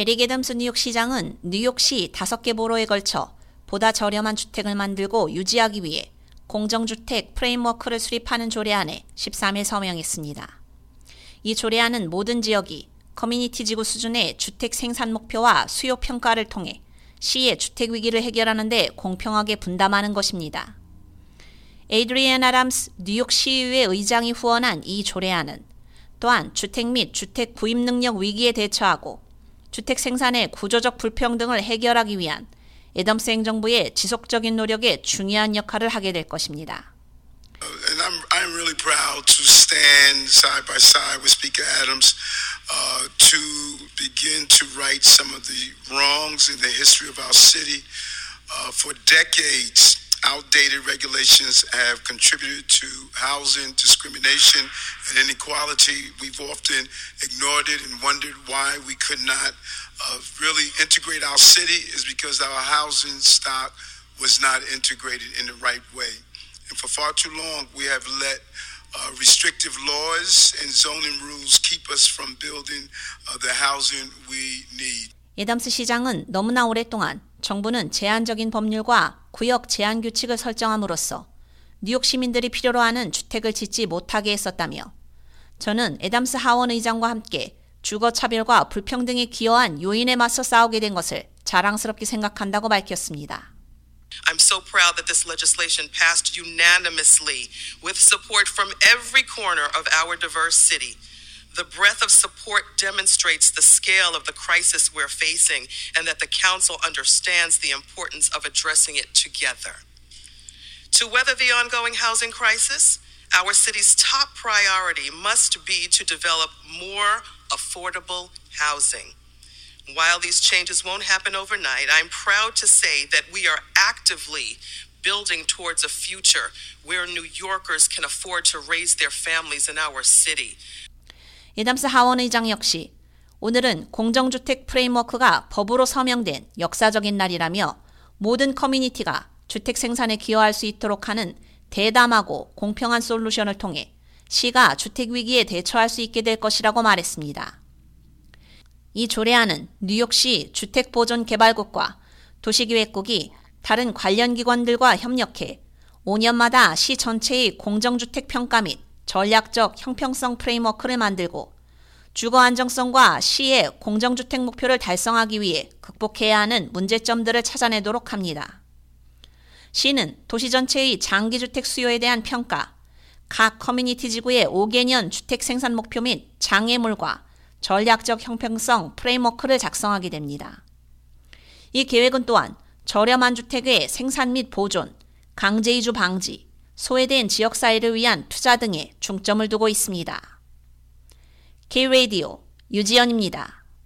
에릭 애덤스 뉴욕 시장은 뉴욕시 다섯 개 borough에 걸쳐 보다 저렴한 주택을 만들고 유지하기 위해 공정주택 framework를 수립하는 조례안에 13일 서명했습니다. 이 조례안은 모든 지역이 커뮤니티 지구 수준의 주택 생산 목표와 수요 평가를 통해 시의 주택 위기를 해결하는 데 공평하게 분담하는 것입니다. 에이드리안 애덤스 뉴욕 시의회 의장이 후원한 이 조례안은 또한 주택 및 주택 구입 능력 위기에 대처하고 주택 생산의 구조적 불평등을 해결하기 위한 애덤스 행정부의 지속적인 노력에 중요한 역할을 하게 될 것입니다. And I'm, I'm really proud to stand side by side with Speaker Adams uh, to begin to right some of the wrongs in the history of our city. Uh, for decades, outdated regulations have contributed to housing discrimination and inequality. We've often ignored it and wondered why we could not uh, really integrate our city is because our housing stock was not integrated in the right way. And for far too long, we have let uh, restrictive laws and zoning rules keep us from building uh, the housing we need. 애덤스 시장은 너무나 오랫동안 정부는 제한적인 법률과 구역 제한 규칙을 설정함으로써 뉴욕 시민들이 필요로 하는 주택을 짓지 못하게 했었다며 저는 애담스 하원 의장과 함께 주거 차별과 불평등에 기여한 요인에 맞서 싸우게 된 것을 자랑스럽게 생각한다고 밝혔습니다. I'm so proud that this legislation passed unanimously with support from every corner of our diverse city. The breadth of support demonstrates the scale of the crisis we're facing and that the Council understands the importance of addressing it together. To weather the ongoing housing crisis, our city's top priority must be to develop more affordable housing. While these changes won't happen overnight, I'm proud to say that we are actively building towards a future where New Yorkers can afford to raise their families in our city. 애담스 하원 의장 역시 오늘은 공정주택 프레임워크가 법으로 서명된 역사적인 날이라며 모든 커뮤니티가 주택 생산에 기여할 수 있도록 하는 대담하고 공평한 솔루션을 통해 시가 주택 위기에 대처할 수 있게 될 것이라고 말했습니다. 이 조례안은 뉴욕시 주택보존개발국과 도시기획국이 다른 관련 기관들과 협력해 5년마다 시 전체의 공정주택 평가 및 전략적 형평성 프레임워크를 만들고 주거 안정성과 시의 공정주택 목표를 달성하기 위해 극복해야 하는 문제점들을 찾아내도록 합니다. 시는 도시 전체의 장기주택 수요에 대한 평가, 각 커뮤니티 지구의 5개년 주택 생산 목표 및 장애물과 전략적 형평성 framework를 작성하게 됩니다. 이 계획은 또한 저렴한 주택의 생산 및 보존, 강제 이주 방지, 소외된 지역사회를 위한 투자 등에 중점을 두고 있습니다. K-Radio 유지연입니다.